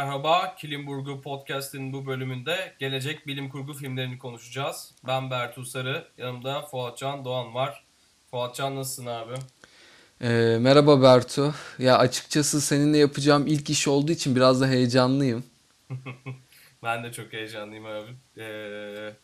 Merhaba, Kilimburgu Podcast'in bu bölümünde gelecek bilim kurgu filmlerini konuşacağız. Ben Bertu Sarı, yanımda Fuatcan Doğan var. Fuatcan nasılsın abi? Ee, merhaba Bertu. Ya açıkçası seninle yapacağım ilk iş olduğu için biraz da heyecanlıyım. Ben de çok heyecanlıyım abi. Ee,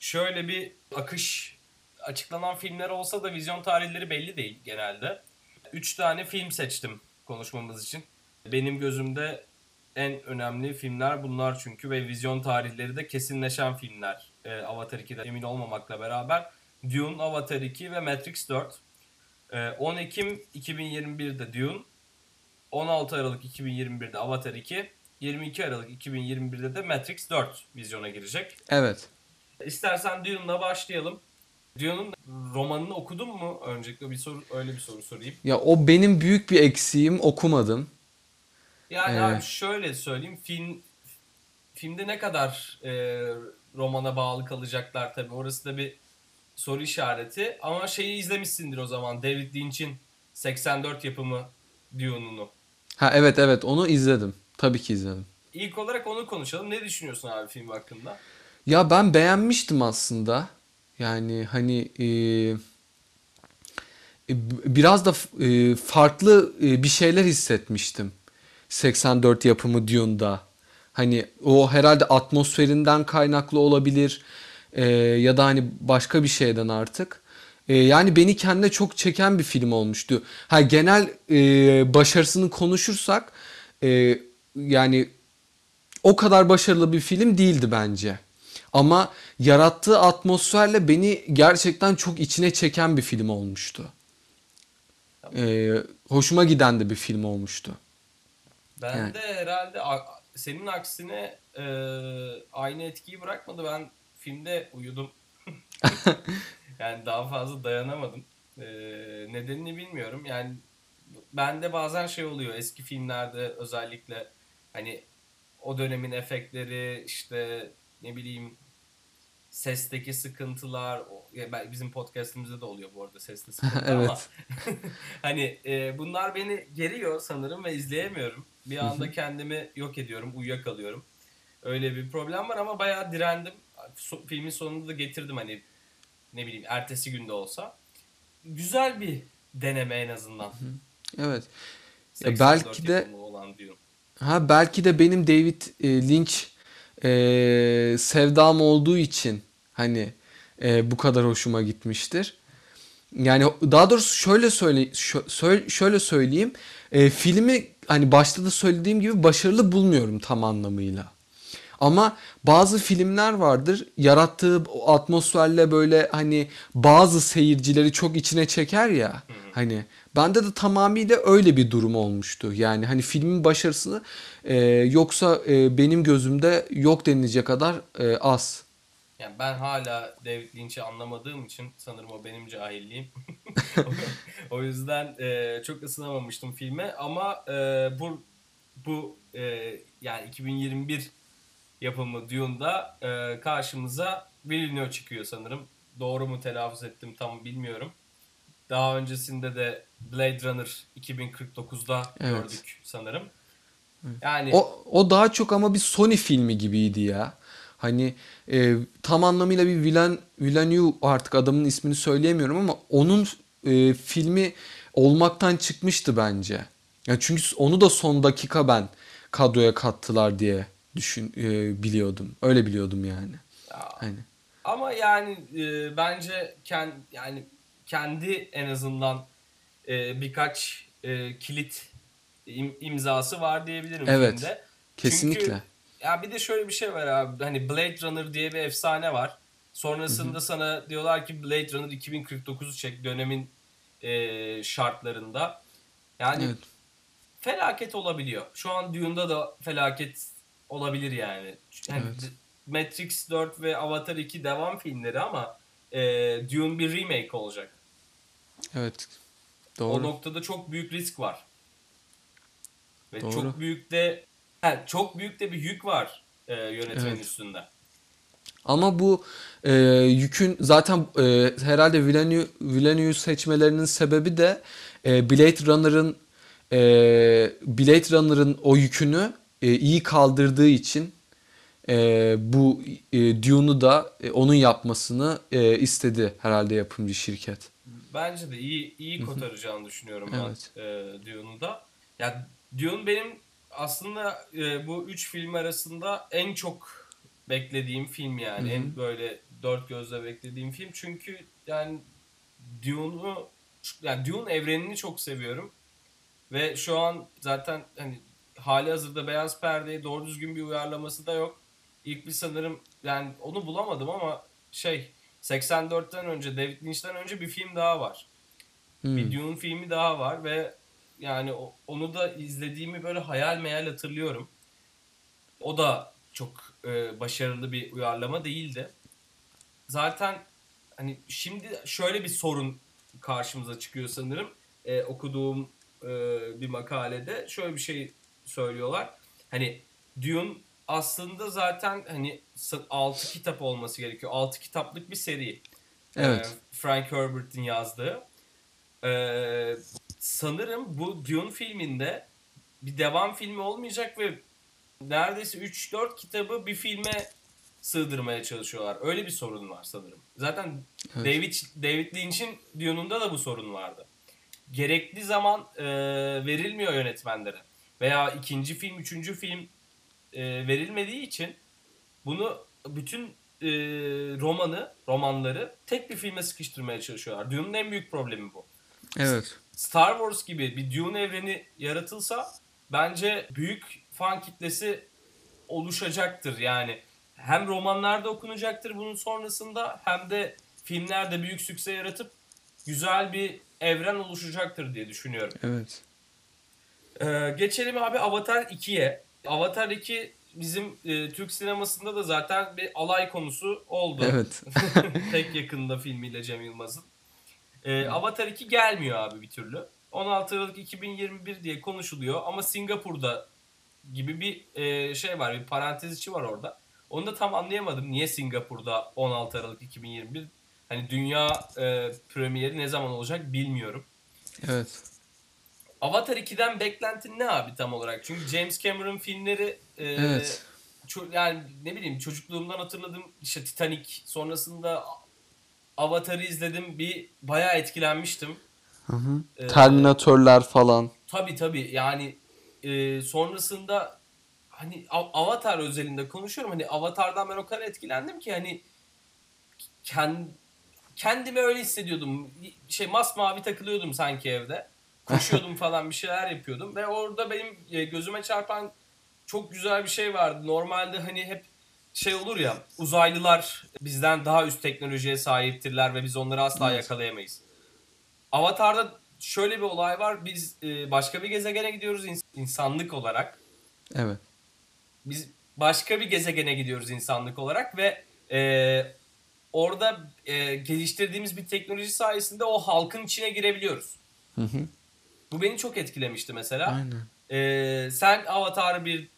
şöyle bir akış, açıklanan filmler olsa da vizyon tarihleri belli değil genelde. Üç tane film seçtim konuşmamız için. Benim gözümde en önemli filmler bunlar çünkü ve vizyon tarihleri de kesinleşen filmler. Ee, Avatar 2'de emin olmamakla beraber. Dune, Avatar 2 ve Matrix 4. Ee, 10 Ekim 2021'de Dune, 16 Aralık 2021'de Avatar 2, 22 Aralık 2021'de de Matrix 4 vizyona girecek. Evet. İstersen Dune'la başlayalım. Dune'un romanını okudun mu? Öncelikle bir soru öyle bir soru sorayım. Ya o benim büyük bir eksiğim. Okumadım. Yani Ee, abi şöyle söyleyeyim. Film filmde ne kadar e, romana bağlı kalacaklar tabii. Orası da bir soru işareti. Ama şeyi izlemişsindir o zaman. David Lynch'in 84 yapımı Dune'unu. Ha evet evet onu izledim. Tabii ki izledim. İlk olarak onu konuşalım. Ne düşünüyorsun abi film hakkında? Ya ben beğenmiştim aslında. Yani hani e, e, biraz da e, farklı e, bir şeyler hissetmiştim. 84 yapımı Dune'da. Hani o herhalde atmosferinden kaynaklı olabilir e, ya da hani başka bir şeyden artık. E, yani beni kendine çok çeken bir film olmuştu. Ha genel e, başarısını konuşursak e, yani o kadar başarılı bir film değildi bence. Ama yarattığı atmosferle beni gerçekten çok içine çeken bir film olmuştu. Ee, hoşuma giden de bir film olmuştu. Ben Yani. de herhalde senin aksine e, aynı etkiyi bırakmadı. Ben filmde uyudum. yani daha fazla dayanamadım. E, nedenini bilmiyorum. Yani bende bazen şey oluyor eski filmlerde özellikle hani o dönemin efektleri işte ne bileyim sesteki sıkıntılar bizim podcast'imizde de oluyor bu arada sesli sıkıntı ama Evet. hani e, bunlar beni geriyor sanırım ve izleyemiyorum. Bir anda kendimi yok ediyorum, uyuyakalıyorum. Öyle bir problem var ama bayağı direndim. So- filmin sonunda da getirdim hani ne bileyim ertesi günde olsa. Güzel bir deneme en azından. Evet. Ya 84 belki de olan diyorum. ha belki de benim David e, Lynch e, sevdam olduğu için hani e, bu kadar hoşuma gitmiştir. Yani daha doğrusu şöyle söyle şö- şöyle söyleyeyim. E, filmi hani başta da söylediğim gibi başarılı bulmuyorum tam anlamıyla. Ama bazı filmler vardır yarattığı atmosferle böyle hani bazı seyircileri çok içine çeker ya. Hani bende de tamamıyla öyle bir durum olmuştu. Yani hani filmin başarısı e, yoksa e, benim gözümde yok denilecek kadar e, az. Yani ben hala David Lynch'i anlamadığım için sanırım o benim cahilliğim. o yüzden e, çok ısınamamıştım filme ama e, bu bu e, yani 2021 yapımı Dune'da e, karşımıza Villeneuve çıkıyor sanırım. Doğru mu telaffuz ettim tam bilmiyorum. Daha öncesinde de Blade Runner 2049'da Evet. gördük sanırım. Yani O, o daha çok ama bir Sony filmi gibiydi ya. Hani e, tam anlamıyla bir Villen, Villeneuve artık adamın ismini söyleyemiyorum ama onun e, filmi olmaktan çıkmıştı bence. Ya çünkü onu da son dakika ben kadroya kattılar diye düşün e, biliyordum. Öyle biliyordum yani. Ya, Hani Ama yani e, bence kend, yani kendi en azından e, birkaç e, kilit im- imzası var diyebilirim Evet, filmde. kesinlikle. Çünkü ya bir de şöyle bir şey var abi. Hani Blade Runner diye bir efsane var. Sonrasında sana diyorlar ki Blade Runner 2049'u çek dönemin e, şartlarında. Yani Evet. felaket olabiliyor. Şu an Dune'da da felaket olabilir yani. yani Evet. Matrix 4 ve Avatar 2 devam filmleri ama e, Dune bir remake olacak. Evet. O Doğru. noktada çok büyük risk var. Ve Doğru. çok büyük de çok büyük de bir yük var e, yönetmenin Evet. üstünde. Ama bu e, yükün zaten e, herhalde Villeneuve, Villeneuve seçmelerinin sebebi de e, Blade Runner'ın e, Blade Runner'ın o yükünü e, iyi kaldırdığı için e, bu e, Dune'u da e, onun yapmasını e, istedi herhalde yapımcı şirket. Bence de iyi iyi kotaracağını düşünüyorum Evet. ben e, Dune'u da. Ya Dune benim aslında e, bu üç film arasında en çok beklediğim film yani. Hı hı. En böyle dört gözle beklediğim film. Çünkü yani Dune'u yani Dune evrenini çok seviyorum. Ve şu an zaten hani hali hazırda Beyaz Perde'ye doğru düzgün bir uyarlaması da yok. İlk bir sanırım yani onu bulamadım ama şey 84'ten önce David Lynch'ten önce bir film daha var. Hmm. Bir Dune filmi daha var ve yani onu da izlediğimi böyle hayal meyal hatırlıyorum. O da çok e, başarılı bir uyarlama değildi. Zaten hani şimdi şöyle bir sorun karşımıza çıkıyor sanırım. E, okuduğum e, bir makalede şöyle bir şey söylüyorlar. Hani Dune aslında zaten hani 6 kitap olması gerekiyor. 6 kitaplık bir seri. Evet. Ee, Frank Herbert'in yazdığı. Ee, sanırım bu Dune filminde bir devam filmi olmayacak ve neredeyse 3-4 kitabı bir filme sığdırmaya çalışıyorlar. Öyle bir sorun var sanırım. Zaten Evet. David David Lynch'in Dune'unda da bu sorun vardı. Gerekli zaman e, verilmiyor yönetmenlere. Veya ikinci film, üçüncü film e, verilmediği için bunu bütün e, romanı, romanları tek bir filme sıkıştırmaya çalışıyorlar. Dune'un en büyük problemi bu. Evet. Star Wars gibi bir Dune evreni yaratılsa bence büyük fan kitlesi oluşacaktır. Yani hem romanlarda okunacaktır bunun sonrasında hem de filmlerde büyük sükse yaratıp güzel bir evren oluşacaktır diye düşünüyorum. Evet. Ee, geçelim abi Avatar 2'ye. Avatar 2 bizim e, Türk sinemasında da zaten bir alay konusu oldu. Evet. Tek yakında filmiyle Cem Yılmaz'ın. Ee, Avatar 2 gelmiyor abi bir türlü. 16 Aralık 2021 diye konuşuluyor ama Singapur'da gibi bir e, şey var, bir parantez içi var orada. Onu da tam anlayamadım. Niye Singapur'da 16 Aralık 2021? Hani dünya e, premieri ne zaman olacak bilmiyorum. Evet. Avatar 2'den beklentin ne abi tam olarak? Çünkü James Cameron filmleri e, Evet. ço- yani ne bileyim çocukluğumdan hatırladığım işte Titanic sonrasında Avatar'ı izledim bir bayağı etkilenmiştim. Hı hı. Ee, Terminatörler falan. Tabi tabi yani e, sonrasında hani Av- Avatar özelinde konuşuyorum hani Avatar'dan ben o kadar etkilendim ki hani kend, kendimi öyle hissediyordum. Şey masmavi takılıyordum sanki evde. Koşuyordum falan bir şeyler yapıyordum ve orada benim e, gözüme çarpan çok güzel bir şey vardı. Normalde hani hep şey olur ya uzaylılar bizden daha üst teknolojiye sahiptirler ve biz onları asla Evet. yakalayamayız. Avatar'da şöyle bir olay var. Biz e, başka bir gezegene gidiyoruz ins- insanlık olarak. Evet. Biz başka bir gezegene gidiyoruz insanlık olarak ve e, orada e, geliştirdiğimiz bir teknoloji sayesinde o halkın içine girebiliyoruz. Hı hı. Bu beni çok etkilemişti mesela. Aynen. E, sen Avatar'ı bir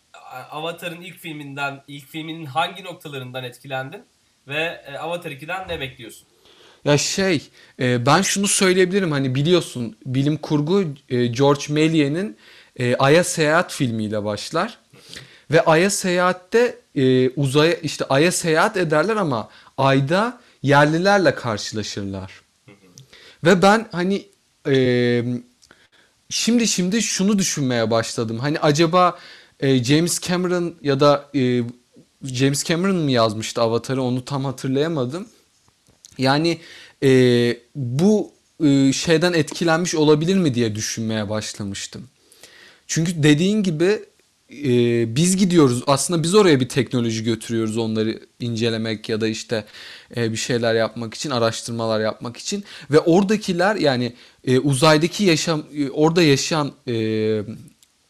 Avatar'ın ilk filminden, ilk filminin hangi noktalarından etkilendin ve e, Avatar 2'den ne bekliyorsun? Ya şey, e, ben şunu söyleyebilirim hani biliyorsun bilim kurgu e, George Méliès'in e, Ay'a Seyahat filmiyle başlar. Ve Ay'a seyahatte e, uzaya işte Ay'a seyahat ederler ama Ay'da yerlilerle karşılaşırlar. Ve ben hani e, şimdi şimdi şunu düşünmeye başladım. Hani acaba e, James Cameron ya da e, James Cameron mı yazmıştı Avatar'ı onu tam hatırlayamadım. Yani e, bu e, şeyden etkilenmiş olabilir mi diye düşünmeye başlamıştım. Çünkü dediğin gibi e, biz gidiyoruz aslında biz oraya bir teknoloji götürüyoruz onları incelemek ya da işte e, bir şeyler yapmak için araştırmalar yapmak için ve oradakiler yani e, uzaydaki yaşam e, orada yaşayan e,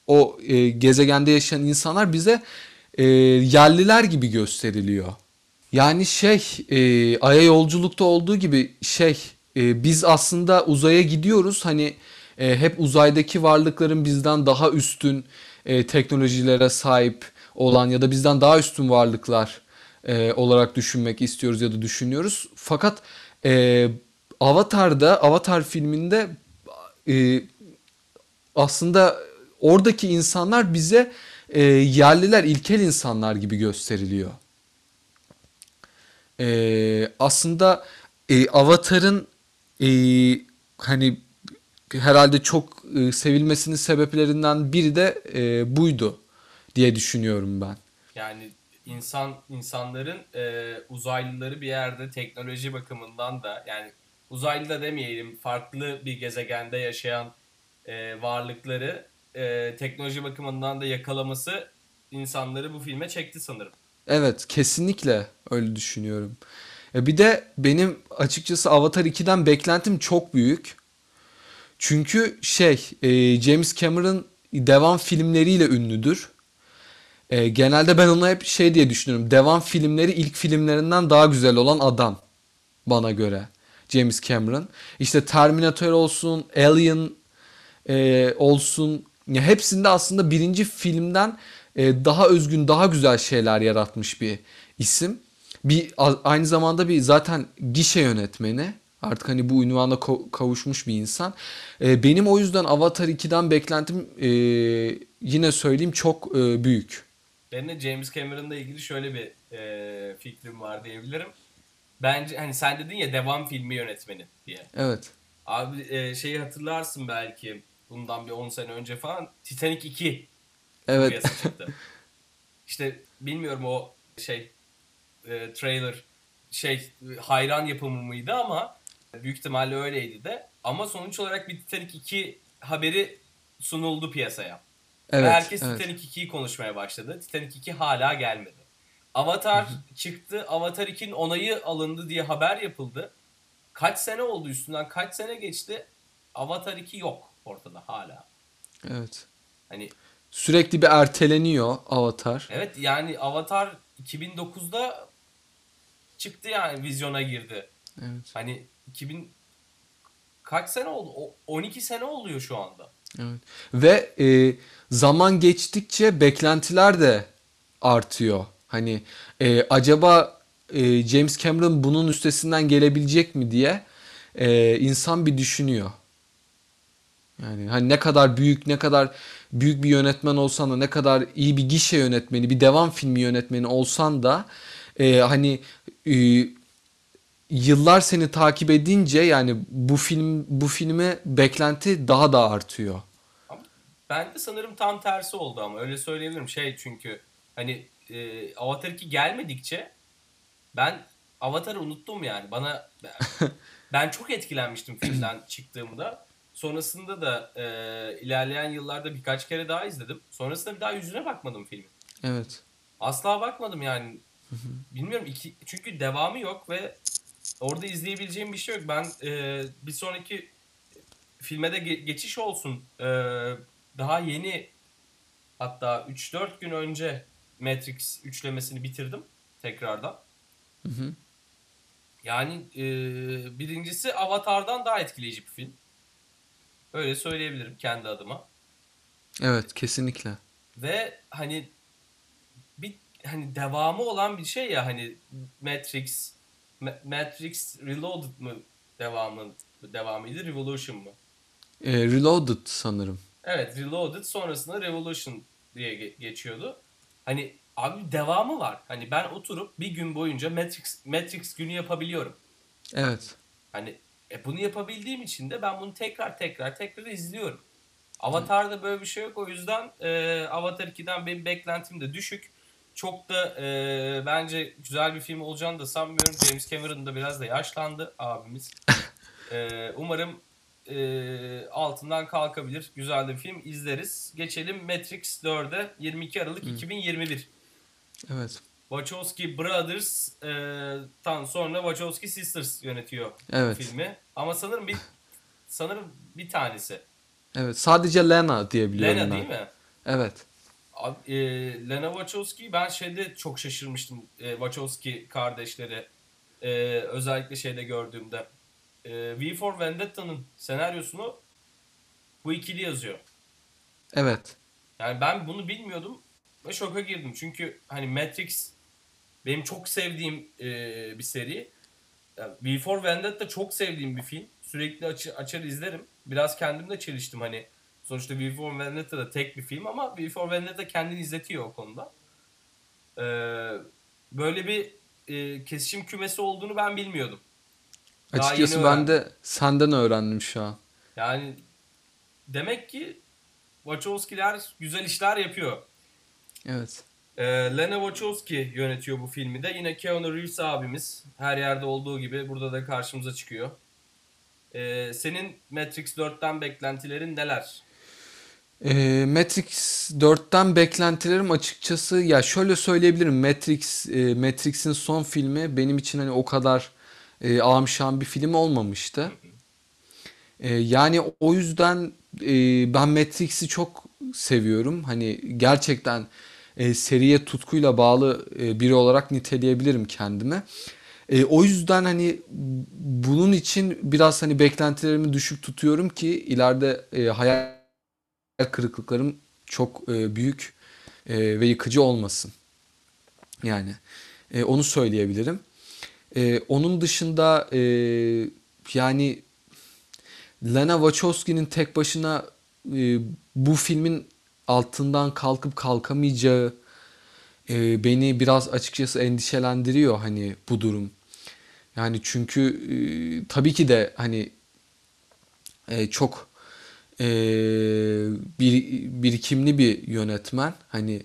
o e, gezegende yaşayan insanlar bize e, yerliler gibi gösteriliyor. Yani şey e, Ay'a yolculukta olduğu gibi şey e, biz aslında uzaya gidiyoruz hani e, hep uzaydaki varlıkların bizden daha üstün e, teknolojilere sahip olan ya da bizden daha üstün varlıklar e, olarak düşünmek istiyoruz ya da düşünüyoruz. Fakat e, Avatar'da Avatar filminde e, aslında oradaki insanlar bize e, yerliler ilkel insanlar gibi gösteriliyor. E, aslında e, Avatar'ın e, hani herhalde çok e, sevilmesinin sebeplerinden biri de e, buydu diye düşünüyorum ben. Yani insan insanların e, uzaylıları bir yerde teknoloji bakımından da yani uzaylı da demeyelim farklı bir gezegende yaşayan e, varlıkları e, teknoloji bakımından da yakalaması insanları bu filme çekti sanırım. Evet, kesinlikle öyle düşünüyorum. E, bir de benim açıkçası Avatar 2'den beklentim çok büyük. Çünkü şey, e, James Cameron devam filmleriyle ünlüdür. E, genelde ben onu hep şey diye düşünüyorum. Devam filmleri ilk filmlerinden daha güzel olan adam bana göre. James Cameron. İşte Terminator olsun, Alien e, olsun. Ya hepsinde aslında birinci filmden e, daha özgün, daha güzel şeyler yaratmış bir isim. Bir aynı zamanda bir zaten gişe yönetmeni. Artık hani bu ünvana kavuşmuş bir insan. E, benim o yüzden Avatar 2'den beklentim e, yine söyleyeyim çok büyük. Benim de James Cameron'la ilgili şöyle bir e, fikrim var diyebilirim. Bence hani sen dedin ya devam filmi yönetmeni diye. Evet. Abi e, şeyi hatırlarsın belki bundan bir 10 sene önce falan Titanic 2 Evet. çıktı. işte bilmiyorum o şey e, trailer şey hayran yapımı mıydı ama büyük ihtimalle öyleydi de. Ama sonuç olarak bir Titanic 2 haberi sunuldu piyasaya. Ve Evet. herkes evet. Titanic 2'yi konuşmaya başladı. Titanic 2 hala gelmedi. Avatar çıktı. Avatar 2'nin onayı alındı diye haber yapıldı. Kaç sene oldu üstünden? Kaç sene geçti? Avatar 2 yok ortada hala. Evet. Hani Sürekli bir erteleniyor Avatar. evet yani Avatar 2009'da çıktı yani vizyona girdi. Evet. Hani 2000 kaç sene oldu? O 12 sene oluyor şu anda. Evet. Ve e, zaman geçtikçe beklentiler de artıyor. Hani e, acaba e, James Cameron bunun üstesinden gelebilecek mi diye e, insan bir düşünüyor. Yani hani ne kadar büyük, ne kadar büyük bir yönetmen olsan da, ne kadar iyi bir gişe yönetmeni, bir devam filmi yönetmeni olsan da e, hani e, yıllar seni takip edince yani bu film bu filme beklenti daha da artıyor. Ben de sanırım tam tersi oldu ama öyle söyleyebilirim. Şey çünkü hani e, Avatar 2 gelmedikçe ben Avatar'ı unuttum yani. Bana ben çok etkilenmiştim filmden çıktığımda. Sonrasında da e, ilerleyen yıllarda birkaç kere daha izledim. Sonrasında bir daha yüzüne bakmadım filmin. Evet. Asla bakmadım yani. Bilmiyorum iki, çünkü devamı yok ve orada izleyebileceğim bir şey yok. Ben e, bir sonraki filme de ge- geçiş olsun. E, daha yeni hatta 3-4 gün önce Matrix üçlemesini bitirdim tekrardan. Hı hı. Yani e, birincisi Avatar'dan daha etkileyici bir film. Öyle söyleyebilirim kendi adıma. Evet, kesinlikle. Ve hani bir hani devamı olan bir şey ya hani Matrix Ma- Matrix Reloaded mı devamı devamıydı Revolution mu? Ee, Reloaded sanırım. Evet Reloaded sonrasında Revolution diye ge- geçiyordu. Hani abi devamı var. Hani ben oturup bir gün boyunca Matrix Matrix günü yapabiliyorum. Evet. Hani e, bunu yapabildiğim için de ben bunu tekrar tekrar tekrar izliyorum. Avatar'da böyle bir şey yok. O yüzden e, Avatar 2'den benim beklentim de düşük. Çok da e, bence güzel bir film olacağını da sanmıyorum. James Cameron da biraz da yaşlandı abimiz. E, umarım e, altından kalkabilir. Güzel bir film izleriz. Geçelim Matrix 4'e 22 Aralık 2021. Evet. Wachowski Brothers'tan sonra Wachowski Sisters yönetiyor Evet. filmi. Ama sanırım bir sanırım bir tanesi. Evet. Sadece Lena diye biliyorum Lena ben. değil mi? Evet. Abi, e, Lena Wachowski ben şeyde çok şaşırmıştım. E, Wachowski kardeşleri e, özellikle şeyde gördüğümde. E, V for Vendetta'nın senaryosunu bu ikili yazıyor. Evet. Yani ben bunu bilmiyordum ve şoka girdim. Çünkü hani Matrix benim çok sevdiğim e, bir seri. Yani V for Vendetta çok sevdiğim bir film. Sürekli açı, açar izlerim. Biraz kendimle çeliştim hani. Sonuçta V for Vendetta da tek bir film ama V for Vendetta kendini izletiyor o konuda. Ee, böyle bir e, kesişim kümesi olduğunu ben bilmiyordum. Daha Açıkçası ben de senden öğrendim şu an. Yani demek ki Wachowski'ler güzel işler yapıyor. Evet. Ee, Lena Wachowski yönetiyor bu filmi de. Yine Keanu Reeves abimiz. Her yerde olduğu gibi burada da karşımıza çıkıyor. Ee, senin Matrix 4'ten beklentilerin neler? Ee, Matrix 4'ten beklentilerim açıkçası ya şöyle söyleyebilirim. Matrix e, Matrix'in son filmi benim için hani o kadar e, ağamşan bir film olmamıştı. E, yani o yüzden e, ben Matrix'i çok seviyorum. Hani gerçekten e, seriye tutkuyla bağlı e, biri olarak niteleyebilirim kendimi. E, o yüzden hani bunun için biraz hani beklentilerimi düşük tutuyorum ki ileride e, hayal kırıklıklarım çok e, büyük e, ve yıkıcı olmasın. Yani e, onu söyleyebilirim. E, onun dışında e, yani Lena Wachowski'nin tek başına e, bu filmin altından kalkıp kalkamayacağı e, beni biraz açıkçası endişelendiriyor hani bu durum. Yani çünkü e, tabii ki de hani e, çok e, bir, birikimli bir yönetmen. Hani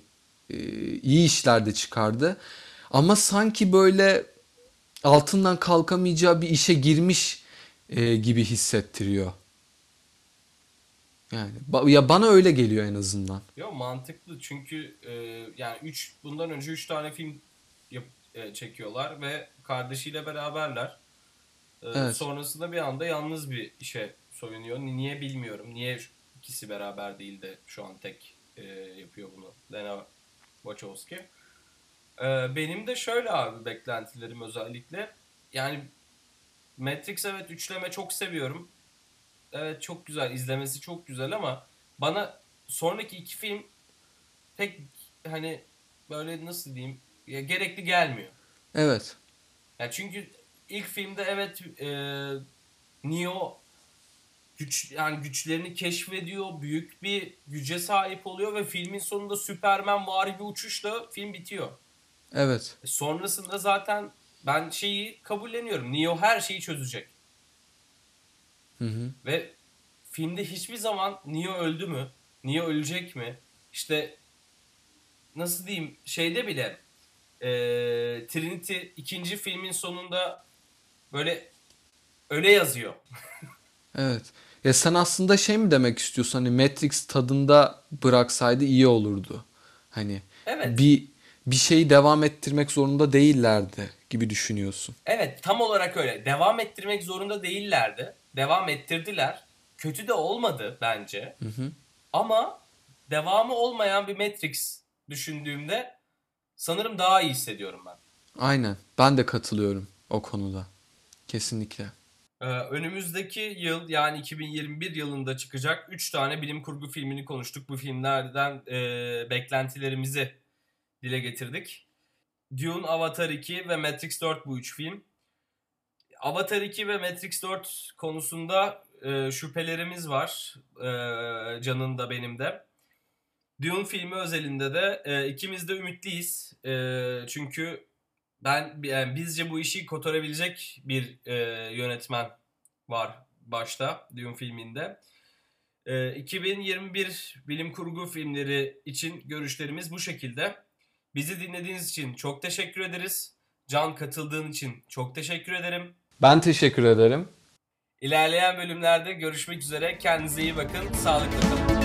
e, iyi işler de çıkardı. Ama sanki böyle altından kalkamayacağı bir işe girmiş e, gibi hissettiriyor. Yani ba- ya bana öyle geliyor en azından. Yo mantıklı çünkü e, yani 3 bundan önce 3 tane film yap, e, çekiyorlar ve kardeşiyle beraberler. E, Evet. Sonrasında bir anda yalnız bir işe soyunuyor. Niye bilmiyorum. Niye ikisi beraber değil de şu an tek e, yapıyor bunu Lena Wachowski. E, benim de şöyle abi beklentilerim özellikle. Yani Matrix evet üçleme çok seviyorum. Evet çok güzel izlemesi çok güzel ama bana sonraki iki film pek hani böyle nasıl diyeyim ya gerekli gelmiyor. Evet. Ya çünkü ilk filmde evet e, Neo güç yani güçlerini keşfediyor, büyük bir güce sahip oluyor ve filmin sonunda Superman var bir uçuşla film bitiyor. Evet. E, Sonrasında zaten ben şeyi kabulleniyorum. Neo her şeyi çözecek. Hı hı. Ve filmde hiçbir zaman Neo öldü mü? Neo ölecek mi? İşte nasıl diyeyim şeyde bile e, Trinity ikinci filmin sonunda böyle öyle yazıyor. Evet. Ya sen aslında şey mi demek istiyorsun? Hani Matrix tadında bıraksaydı iyi olurdu. Hani Evet. bir bir şeyi devam ettirmek zorunda değillerdi gibi düşünüyorsun. Evet tam olarak öyle. Devam ettirmek zorunda değillerdi. Devam ettirdiler. Kötü de olmadı bence. Hı hı. Ama devamı olmayan bir Matrix düşündüğümde sanırım daha iyi hissediyorum ben. Aynen. Ben de katılıyorum o konuda. Kesinlikle. Ee, önümüzdeki yıl yani 2021 yılında çıkacak 3 tane bilim kurgu filmini konuştuk. Bu filmlerden e, beklentilerimizi dile getirdik. Dune, Avatar 2 ve Matrix 4 bu üç film. Avatar 2 ve Matrix 4 konusunda e, şüphelerimiz var. E, Can'ın da benim de. Dune filmi özelinde de e, ikimiz de ümitliyiz. E, çünkü ben yani bizce bu işi kotarabilecek bir e, yönetmen var başta Dune filminde. E, 2021 bilim kurgu filmleri için görüşlerimiz bu şekilde. Bizi dinlediğiniz için çok teşekkür ederiz. Can katıldığın için çok teşekkür ederim. Ben teşekkür ederim. İlerleyen bölümlerde görüşmek üzere. Kendinize iyi bakın. Sağlıkla kalın.